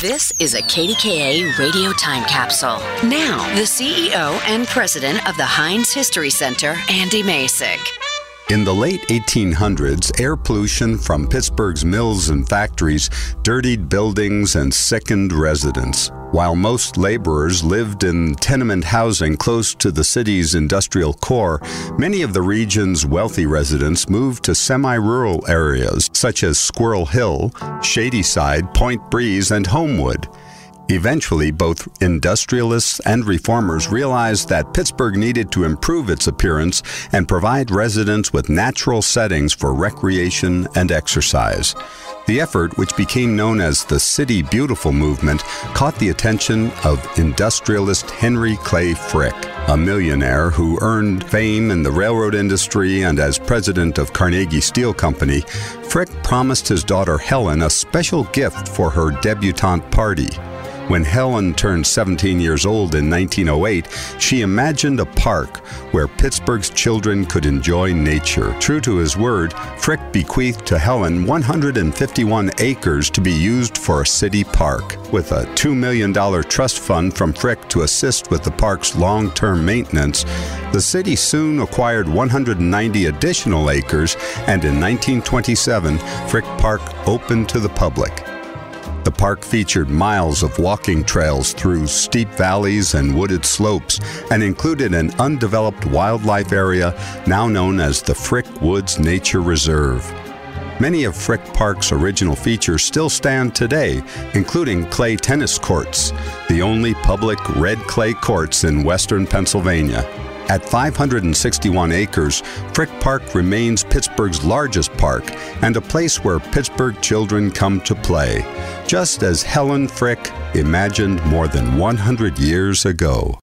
This is a KDKA radio time capsule. Now, the CEO and president of the Heinz History Center, Andy Masich. In the late 1800s, air pollution from Pittsburgh's mills and factories dirtied buildings and sickened residents. While most laborers lived in tenement housing close to the city's industrial core, many of the region's wealthy residents moved to semi rural areas such as Squirrel Hill, Shadyside, Point Breeze, and Homewood. Eventually, both industrialists and reformers realized that Pittsburgh needed to improve its appearance and provide residents with natural settings for recreation and exercise. The effort, which became known as the City Beautiful movement, caught the attention of industrialist Henry Clay Frick, a millionaire who earned fame in the railroad industry and as president of Carnegie Steel Company. Frick promised his daughter Helen a special gift for her debutante party. When Helen turned 17 years old in 1908, she imagined a park where Pittsburgh's children could enjoy nature. True to his word, Frick bequeathed to Helen 151 acres to be used for a city park. With a $2 million trust fund from Frick to assist with the park's long term maintenance, the city soon acquired 190 additional acres, and in 1927, Frick Park opened to the public. The park featured miles of walking trails through steep valleys and wooded slopes and included an undeveloped wildlife area now known as the Frick Woods Nature Reserve. Many of Frick Park's original features still stand today, including clay tennis courts, the only public red clay courts in western Pennsylvania. At 561 acres, Frick Park remains Pittsburgh's largest park and a place where Pittsburgh children come to play, just as Helen Frick imagined more than 100 years ago.